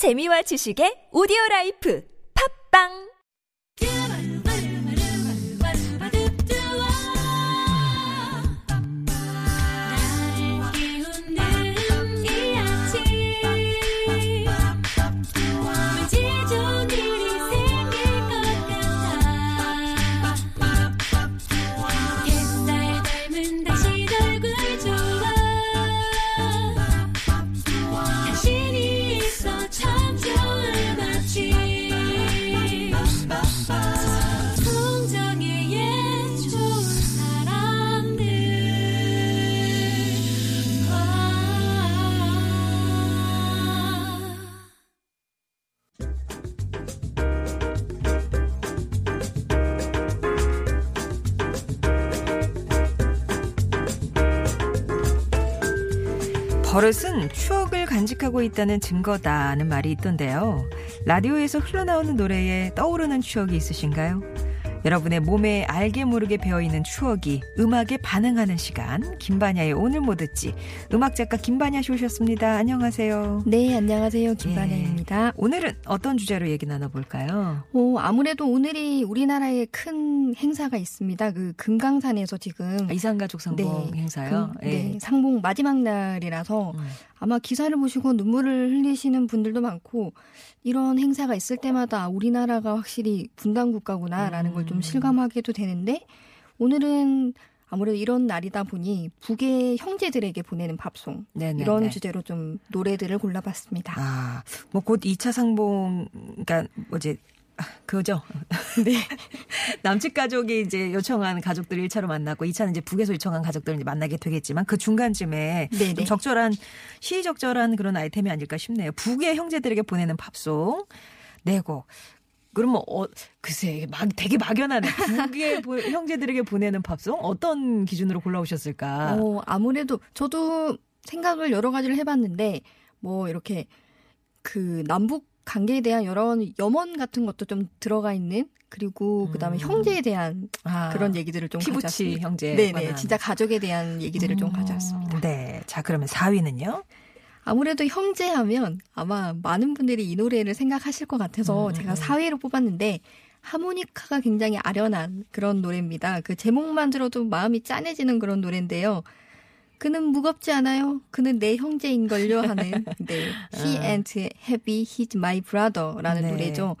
재미와 지식의 오디오 라이프. 팝빵 간직하고 있다는 증거다는 말이 있던데요. 라디오에서 흘러나오는 노래에 떠오르는 추억이 있으신가요? 여러분의 몸에 알게 모르게 배어있는 추억이 음악에 반응하는 시간 김반야의 오늘 뭐 듣지 음악작가 김반야 씨 오셨습니다. 안녕하세요. 네, 안녕하세요. 김반야입니다. 오늘은 어떤 주제로 얘기 나눠볼까요? 어, 아무래도 오늘이 우리나라에 큰 행사가 있습니다. 그 금강산에서 지금 아, 이산가족 상봉 행사요? 금- 네, 상봉 마지막 날이라서 음. 아마 기사를 보시고 눈물을 흘리시는 분들도 많고 이런 행사가 있을 때마다 우리나라가 확실히 분단 국가구나라는 걸 음. 좀 실감하게도 되는데 오늘은 아무래도 이런 날이다 보니 북의 형제들에게 보내는 밥송 네네네. 이런 주제로 좀 노래들을 골라봤습니다. 아, 뭐 곧 2차 상봉, 그러니까 뭐지, 아, 그거죠. 네. 남측 가족이 이제 요청한 가족들 1차로 만나고 2차는 이제 북에서 요청한 가족들을 이제 만나게 되겠지만 그 중간쯤에 네네. 좀 적절한 시의적절한 그런 아이템이 아닐까 싶네요. 북의 형제들에게 보내는 팝송 네 곡. 그럼 뭐 어, 글쎄 막 되게 막연하네. 북의 보- 형제들에게 보내는 팝송 어떤 기준으로 골라오셨을까? 어, 아무래도 저도 생각을 여러 가지를 해봤는데 뭐 이렇게 그 남북 관계에 대한 여러 염원 같은 것도 좀 들어가 있는 그리고 그다음에 음. 형제에 대한 아, 그런 얘기들을 좀 피부치. 형제. 네네, 진짜 가족에 대한 얘기들을 좀 가져왔습니다. 네. 자, 그러면 4위는요? 아무래도 형제하면 아마 많은 분들이 이 노래를 생각하실 것 같아서 음, 제가 음. 4위로 뽑았는데 하모니카가 굉장히 아련한 그런 노래입니다. 그 제목만 들어도 마음이 짠해지는 그런 노래인데요. 그는 무겁지 않아요. 그는 내 형제인걸요 하는 네. He Ain't Heavy He's My Brother라는 네. 노래죠.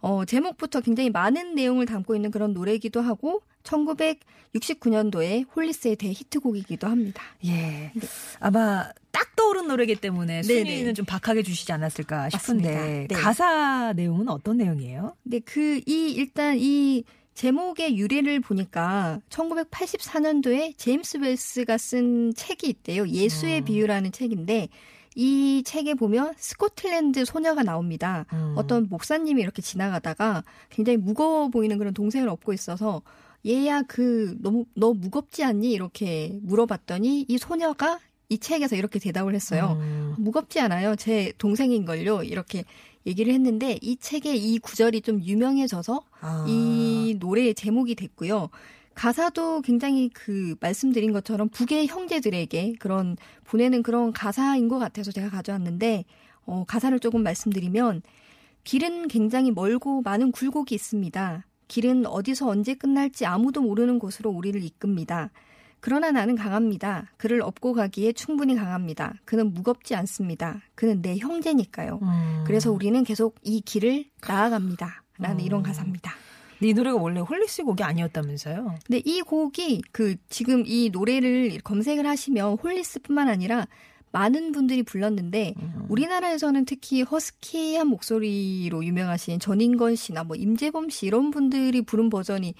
어, 제목부터 굉장히 많은 내용을 담고 있는 그런 노래이기도 하고 1969년도에 홀리스의 대히트곡이기도 합니다. 예. 아마 딱 떠오른 노래기 때문에 네네. 순위는 좀 박하게 주시지 않았을까 싶은데. 네. 가사 내용은 어떤 내용이에요? 네, 그, 이, 일단 이 제목의 유래를 보니까 1984년도에 제임스 웰스가 쓴 책이 있대요. 예수의 음. 비유라는 책인데 이 책에 보면 스코틀랜드 소녀가 나옵니다. 음. 어떤 목사님이 이렇게 지나가다가 굉장히 무거워 보이는 그런 동생을 업고 있어서 얘야 그 너무 너 무겁지 않니 이렇게 물어봤더니 이 소녀가 이 책에서 이렇게 대답을 했어요. 음. 무겁지 않아요. 제 동생인 걸요. 이렇게 얘기를 했는데 이 책의 이 구절이 좀 유명해져서 아. 이 노래의 제목이 됐고요. 가사도 굉장히 그 말씀드린 것처럼 북의 형제들에게 그런 보내는 그런 가사인 것 같아서 제가 가져왔는데 어, 가사를 조금 말씀드리면 길은 굉장히 멀고 많은 굴곡이 있습니다. 길은 어디서 언제 끝날지 아무도 모르는 곳으로 우리를 이끕니다. 그러나 나는 강합니다. 그를 업고 가기에 충분히 강합니다. 그는 무겁지 않습니다. 그는 내 형제니까요. 음. 그래서 우리는 계속 이 길을 나아갑니다. 라는 음. 이런 가사입니다. 이 노래가 원래 홀리스 곡이 아니었다면서요? 근데 이 곡이 그 지금 이 노래를 검색을 하시면 홀리스뿐만 아니라 많은 분들이 불렀는데 음. 우리나라에서는 특히 허스키한 목소리로 유명하신 전인건 씨나 뭐 임재범 씨 이런 분들이 부른 버전이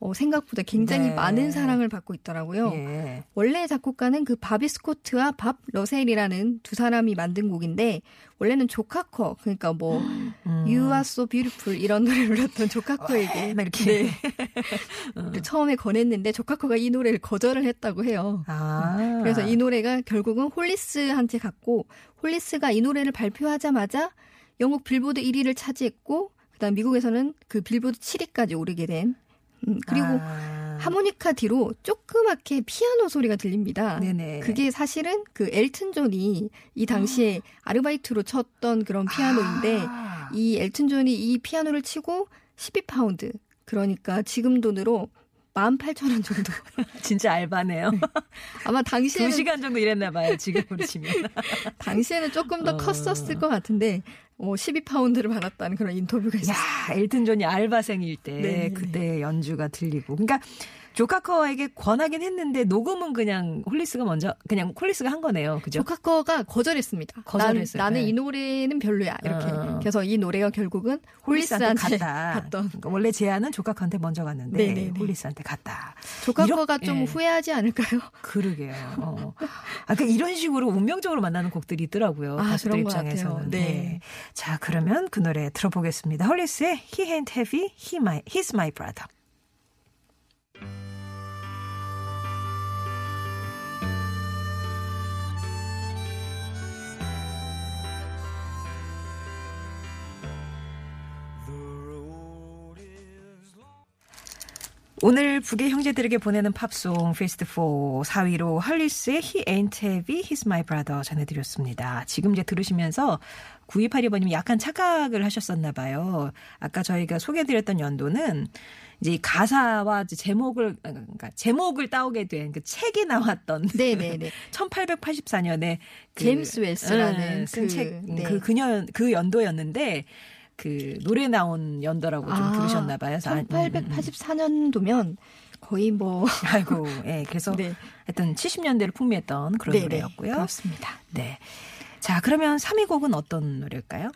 어, 생각보다 굉장히 네. 많은 사랑을 받고 있더라고요. 예. 원래 작곡가는 그 바비 스코트와 밥 러셀이라는 두 사람이 만든 곡인데 원래는 조카커 그러니까 뭐 음. You Are So Beautiful 이런 노래를 불렀던 조카커에게 막 이렇게. 네. 처음에 권했는데 조카커가 이 노래를 거절을 했다고 해요. 아. 그래서 이 노래가 결국은 홀리스한테 갔고 홀리스가 이 노래를 발표하자마자 영국 빌보드 1위를 차지했고 그다음 미국에서는 그 빌보드 7위까지 오르게 된 음, 그리고 아. 하모니카 뒤로 조그맣게 피아노 소리가 들립니다. 네네. 그게 사실은 그 엘튼 존이 이 당시에 아르바이트로 쳤던 그런 피아노인데 아. 이 엘튼 존이 이 피아노를 치고 12파운드 그러니까 지금 돈으로 18,000원 정도. 진짜 알바네요. 아마 두 당시에는 시간 정도 일했나 봐요. 지금으로 치면. 당시에는 조금 더 어. 컸었을 것 같은데 어, 12파운드를 받았다는 그런 인터뷰가 있었어요. 야, 엘튼 존이 알바생일 때 네네네. 그때 연주가 들리고. 그러니까 조 카커에게 권하긴 했는데 녹음은 그냥 홀리스가 먼저 그냥 홀리스가 한 거네요. 그죠? 조 카커가 거절했습니다. 거절했어요. 난, 나는 네. 이 노래는 별로야. 이렇게. 어. 그래서 이 노래가 결국은 홀리스한테 홀리스한테 갔다. 갔던. 그러니까 원래 제안은 조 카커한테 먼저 갔는데 네네네. 홀리스한테 갔다. 조 카커가 좀 예. 후회하지 않을까요? 그러게요. 어. 아, 그러니까 이런 식으로 운명적으로 만나는 곡들이 있더라고요. 아, 가수들 입장에서는. 같아요. 네. 자, 그러면 그 노래 들어보겠습니다. 홀리스의 He Ain't Heavy, He My, He's My Brother. 오늘 북의 형제들에게 보내는 팝송 베스트 4 4위로 홀리스의 He Ain't Heavy, He's My Brother 전해드렸습니다. 지금 이제 들으시면서 9282번님이 약간 착각을 하셨었나 봐요. 아까 저희가 소개해드렸던 연도는 이제 이 가사와 이제 제목을 그러니까 제목을 따오게 된 그 책이 나왔던 네네네. 1884년에 그, 제임스 웰스라는 쓴 그, 책, 네. 그 그년 그 연도였는데 그 노래 나온 연도라고 좀 아, 들으셨나 봐요. 그래서 아, 음, 음, 음. 1884년도면 거의 뭐. 아이고, 예, 그래서 네. 하여튼 70년대를 풍미했던 그런 네네. 노래였고요. 그렇습니다. 네. 자, 그러면 3위 곡은 어떤 노래일까요?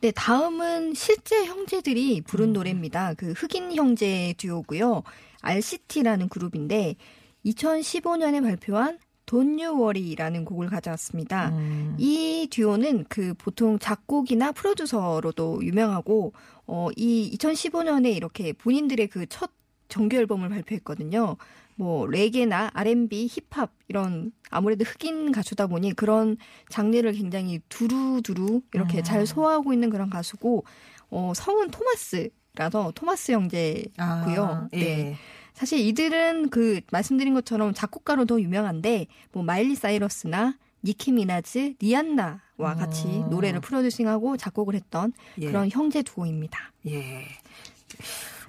네, 다음은 실제 형제들이 부른 음. 노래입니다. 그 흑인 형제 듀오고요. RCT라는 그룹인데 2015년에 발표한 Don't You Worry라는 곡을 가져왔습니다. 음, 이 듀오는 그 보통 작곡이나 프로듀서로도 유명하고 어, 이 2015년에 이렇게 본인들의 그 첫 정규 앨범을 발표했거든요. 뭐 레게나 R&B, 힙합 이런 아무래도 흑인 가수다 보니 그런 장르를 굉장히 두루두루 이렇게 음. 잘 소화하고 있는 그런 가수고 어, 성은 토마스라서 토마스 형제고요. 아, 예. 네. 사실 이들은 그 말씀드린 것처럼 작곡가로 더 유명한데 뭐 마일리 사이러스나 니키 미나즈, 리안나와 같이 어. 노래를 프로듀싱하고 작곡을 했던 예. 그런 형제 듀오입니다. 예.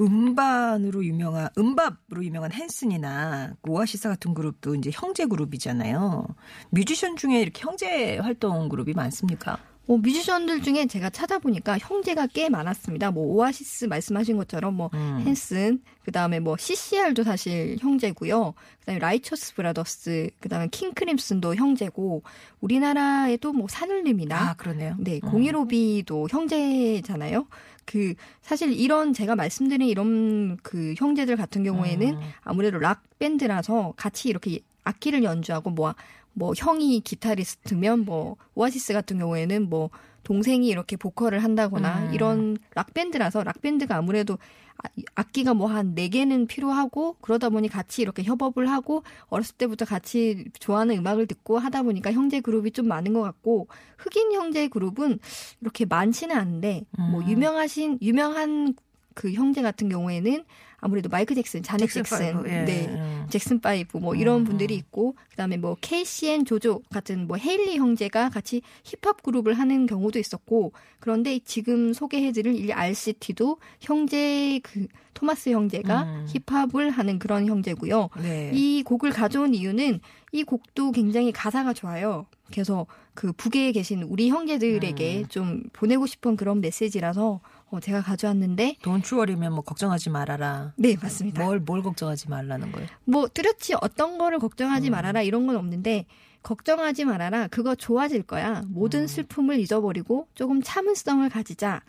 음반으로 유명한 음반으로 유명한 핸슨이나 그 오아시스 같은 그룹도 이제 형제 그룹이잖아요. 뮤지션 중에 이렇게 형제 활동 그룹이 많습니까? 뭐 뮤지션들 중에 제가 찾아보니까 형제가 꽤 많았습니다. 뭐 오아시스 말씀하신 것처럼 뭐 음. 핸슨, 그다음에 뭐 CCR도 사실 형제고요. 그다음에 라이처스 브라더스, 그다음에 킹 크림슨도 형제고 우리나라에도 뭐 산울림이나 아, 그러네요. 네, 음. 공일오비도 형제잖아요. 그 사실 이런 제가 말씀드린 이런 그 형제들 같은 경우에는 음. 아무래도 락 밴드라서 같이 이렇게 악기를 연주하고 뭐 뭐 형이 기타리스트면 뭐 오아시스 같은 경우에는 뭐 동생이 이렇게 보컬을 한다거나 음. 이런 락 밴드라서 락 밴드가 아무래도 아- 악기가 뭐한네 개는 필요하고 그러다 보니 같이 이렇게 협업을 하고 어렸을 때부터 같이 좋아하는 음악을 듣고 하다 보니까 형제 그룹이 좀 많은 것 같고 흑인 형제 그룹은 이렇게 많지는 않은데 뭐 음. 유명하신 유명한 그 형제 같은 경우에는 아무래도 마이클 잭슨, 자넷 잭슨, 파이브, 예. 네, 음. 잭슨 파이브 뭐 이런 음. 분들이 있고 그다음에 뭐 케이시앤 조조 같은 뭐 헤일리 형제가 같이 힙합 그룹을 하는 경우도 있었고 그런데 지금 소개해드릴 이 R. City도 형제 그 토마스 형제가 음. 힙합을 하는 그런 형제고요. 네. 이 곡을 가져온 이유는 이 곡도 굉장히 가사가 좋아요. 그래서 그 북에 계신 우리 형제들에게 음. 좀 보내고 싶은 그런 메시지라서 어, 제가 가져왔는데 Don't You Worry면 뭐 걱정하지 말아라. 네 맞습니다. 뭘, 뭘 걱정하지 말라는 거예요? 뭐 뚜렷이 어떤 거를 걱정하지 음. 말아라 이런 건 없는데 걱정하지 말아라 그거 좋아질 거야 모든 음. 슬픔을 잊어버리고 조금 참을성을 가지자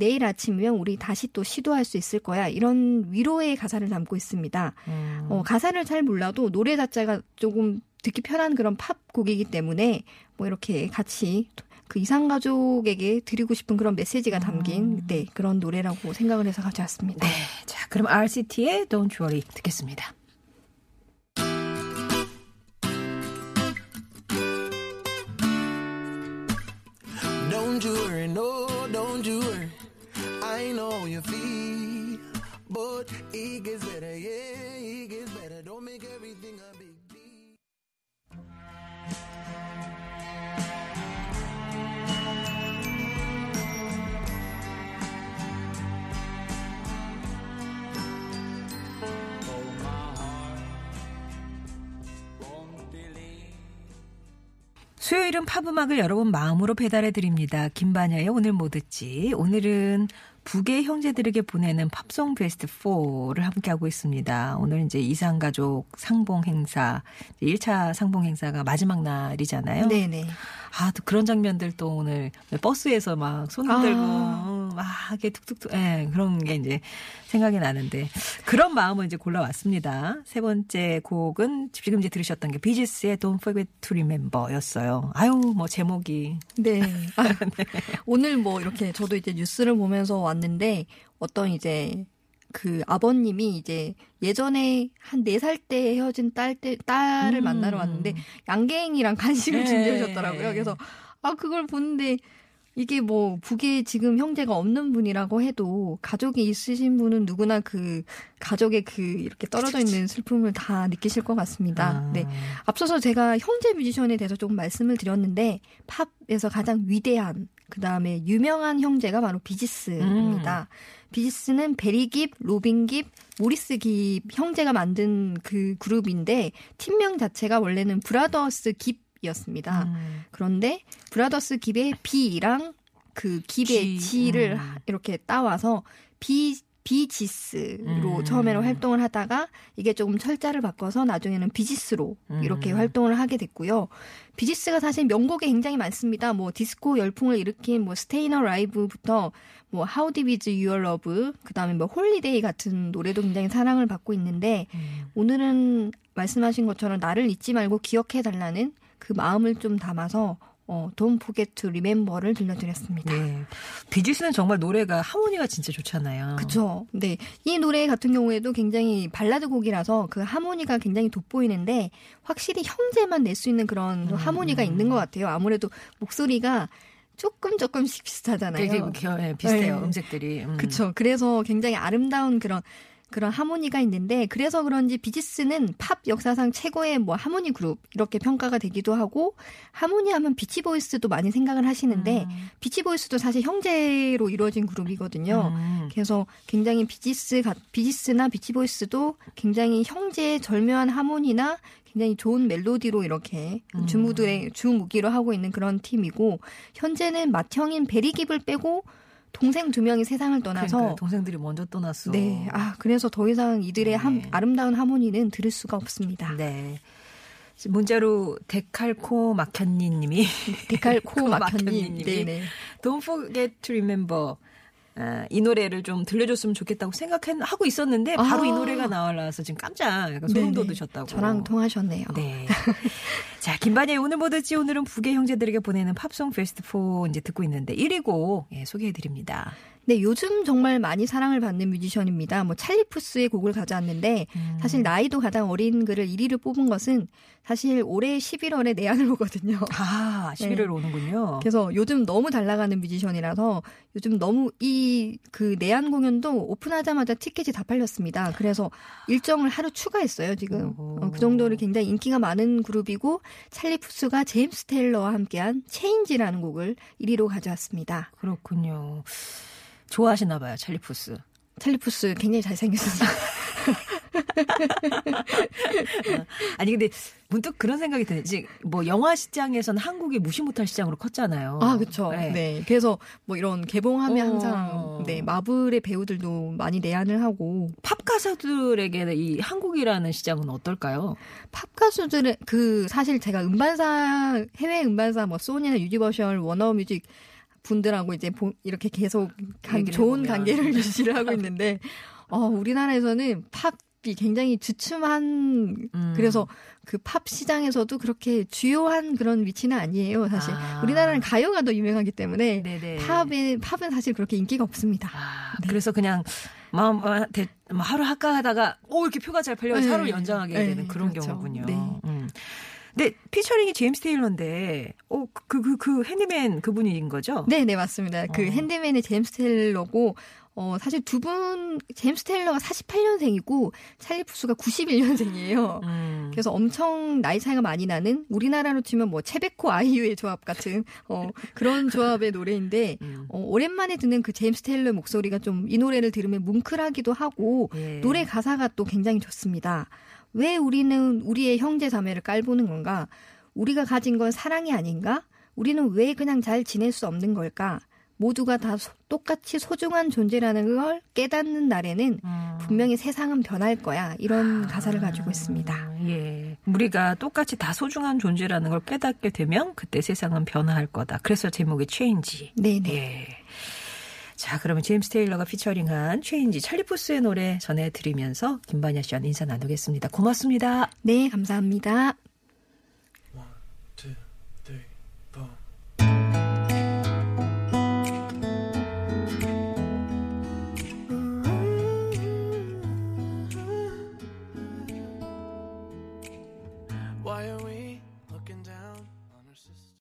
내일 아침이면 우리 다시 또 시도할 수 있을 거야 이런 위로의 가사를 담고 있습니다 음. 어, 가사를 잘 몰라도 노래 자체가 조금 듣기 편한 그런 팝 곡이기 때문에 뭐 이렇게 같이 그 이상 가족에게 드리고 싶은 그런 메시지가 담긴 네, 그런 노래라고 생각을 해서 가져왔습니다. 네. 자, 그럼 RCT의 Don't Worry 듣겠습니다. on your feet. But it gets better, yeah, it gets better. Don't make everything a big deal. 수요일은 팝음악을 여러분 마음으로 배달해 드립니다. 김반야의 오늘 뭐 듣지? 오늘은 북의 형제들에게 보내는 팝송 베스트 4를 함께하고 있습니다. 오늘 이제 이상가족 상봉 행사, 1차 상봉 행사가 마지막 날이잖아요. 네네. 아, 또 그런 장면들 또 오늘 버스에서 막손 아. 흔들고 어, 막 이렇게 툭툭툭 예, 그런 게 이제 생각이 나는데 그런 마음을 이제 골라왔습니다. 세 번째 곡은 지금 이제 들으셨던 게 비지스의 Don't Forget to Remember였어요. 아유, 뭐 제목이 네. 아, 오늘 뭐 이렇게 저도 이제 뉴스를 보면서 왔는데 어떤 이제 그 아버님이 이제 예전에 한 네 살 때 헤어진 딸 때, 딸을 음. 만나러 왔는데 양갱이랑 간식을 네. 준비하셨더라고요. 그래서 아 그걸 보는데 이게 뭐 북에 지금 형제가 없는 분이라고 해도 가족이 있으신 분은 누구나 그 가족의 그 이렇게 떨어져 있는 슬픔을 다 느끼실 것 같습니다. 아. 네. 앞서서 제가 형제 뮤지션에 대해서 조금 말씀을 드렸는데 팝에서 가장 위대한 그 다음에 유명한 형제가 바로 비지스입니다. 비지스는 베리 깁, 로빈 깁, 모리스 깁 형제가 만든 그 그룹인데 팀명 자체가 원래는 브라더스 깁 이었습니다. 음. 그런데 브라더스 깁의 B랑 그 깁의 G, G를 음. 이렇게 따와서 비 비지스로 음. 처음에는 활동을 하다가 이게 조금 철자를 바꿔서 나중에는 비지스로 이렇게 음. 활동을 하게 됐고요. 비지스가 사실 명곡이 굉장히 많습니다. 뭐 디스코 열풍을 일으킨 뭐 Stayin' Alive부터 뭐 How Deep Is Your Love 그다음에 뭐 Holiday 같은 노래도 굉장히 사랑을 받고 있는데 음. 오늘은 말씀하신 것처럼 나를 잊지 말고 기억해 달라는 그 마음을 좀 담아서 어, Don't Forget to Remember를 들려드렸습니다. 네. 비지스는 정말 노래가 하모니가 진짜 좋잖아요. 그쵸. 네. 이 노래 같은 경우에도 굉장히 발라드 곡이라서 그 하모니가 굉장히 돋보이는데 확실히 형제만 낼 수 있는 그런 음. 하모니가 있는 것 같아요. 아무래도 목소리가 조금 조금씩 비슷하잖아요. 되게 겨- 예, 비슷해요. 네. 음색들이. 음. 그쵸. 그래서 굉장히 아름다운 그런 그런 하모니가 있는데 그래서 그런지 비지스는 팝 역사상 최고의 뭐 하모니 그룹 이렇게 평가가 되기도 하고 하모니 하면 비치보이스도 많이 생각을 하시는데 음. 비치보이스도 사실 형제로 이루어진 그룹이거든요. 음. 그래서 굉장히 비지스 가- 비지스나 비치보이스도 굉장히 형제의 절묘한 하모니나 굉장히 좋은 멜로디로 이렇게 음. 주무들의 주무기로 하고 있는 그런 팀이고 현재는 맏형인 베리깁을 빼고 동생 두 명이 세상을 떠나서 그러니까 동생들이 먼저 떠났어. 네, 아 그래서 더 이상 이들의 함- 네. 아름다운 하모니는 들을 수가 없습니다. 네. 문자로 데칼코 마현니 님이 데칼코 마현님이 네네. Don't forget to remember 아, 이 노래를 좀 들려줬으면 좋겠다고 생각하고 있었는데 바로 아. 이 노래가 나와서 지금 깜짝 소름. 돋으셨다고. 저랑 통하셨네요. 네. 자, 김반야의 오늘 뭐 듣지? 오늘은 북의 형제들에게 보내는 팝송 베스트 4 이제 듣고 있는데 1위 곡 예, 소개해 드립니다. 네, 요즘 정말 많이 사랑을 받는 뮤지션입니다. 뭐 찰리 푸스의 곡을 가져왔는데 음. 사실 나이도 가장 어린 그를 1위를 뽑은 것은 사실 올해 11월에 내한을 오거든요. 아, 11월 네. 오는군요. 그래서 요즘 너무 잘 나가는 뮤지션이라서 요즘 너무 이 그 내한 공연도 오픈하자마자 티켓이 다 팔렸습니다. 그래서 일정을 하루 추가했어요, 지금. 오. 어, 그 정도로 굉장히 인기가 많은 그룹이고 찰리 푸스가 제임스 테일러와 함께한 Change라는 곡을 1위로 가져왔습니다. 그렇군요. 좋아하시나 봐요, 찰리 푸스. 찰리 푸스 굉장히 잘생겼어요. 아니 근데 문득 그런 생각이 드네. 이제 뭐 영화 시장에서는 한국이 무시 못할 시장으로 컸잖아요. 아, 그쵸. 네. 네. 그래서 뭐 이런 개봉하면 어. 항상, 네, 마블의 배우들도 많이 내한을 하고, 팝 가수들에게 이 한국이라는 시장은 어떨까요? 팝 가수들의, 그, 사실 제가 음반사, 해외 음반사, 뭐, 소니나 유니버셜, 워너뮤직, 분들하고 이제 보- 이렇게 계속 간- 좋은 해보면. 관계를 유지를 하고 있는데, 어, 우리나라에서는 팝 이 굉장히 주춤한, 음. 그래서 그 팝 시장에서도 그렇게 주요한 그런 위치는 아니에요, 사실. 아. 우리나라는 가요가 더 유명하기 때문에, 네네. 팝에, 팝은 사실 그렇게 인기가 없습니다. 아, 그래서 그냥 마음 아, 대- 뭐 하루 할까 하다가 오 이렇게 표가 잘 팔려서 네. 하루 연장하게 네, 되는 그런 그렇죠. 경우군요. 네. 음. 근데 피처링이 제임스 테일러인데 어 그 그그 Handy Man 그분인 거죠? 네, 네, 맞습니다. 그 어. Handy Man의 제임스 테일러고, 어, 사실 두 분, 제임스 테일러가 48년생이고, 찰리 푸스가 91년생이에요. 음. 그래서 엄청 나이 차이가 많이 나는 우리나라로 치면 뭐 최백호 아이유의 조합 같은 어, 그런 조합의 노래인데 음. 어, 오랜만에 듣는 그 제임스 테일러의 목소리가 좀 이 노래를 들으면 뭉클하기도 하고 예. 노래 가사가 또 굉장히 좋습니다. 왜 우리는 우리의 형제 자매를 깔보는 건가? 우리가 가진 건 사랑이 아닌가? 우리는 왜 그냥 잘 지낼 수 없는 걸까? 모두가 다 소- 똑같이 소중한 존재라는 걸 깨닫는 날에는 분명히 세상은 변할 거야. 이런 가사를 가지고 있습니다. 예. 우리가 똑같이 다 소중한 존재라는 걸 깨닫게 되면 그때 세상은 변화할 거다. 그래서 제목이 Change. 네네. 예. 자, 그러면 제임스 테일러가 피처링한 Change 찰리푸스의 노래 전해드리면서 김반야 씨와 인사 나누겠습니다. 고맙습니다. 네, 감사합니다. two.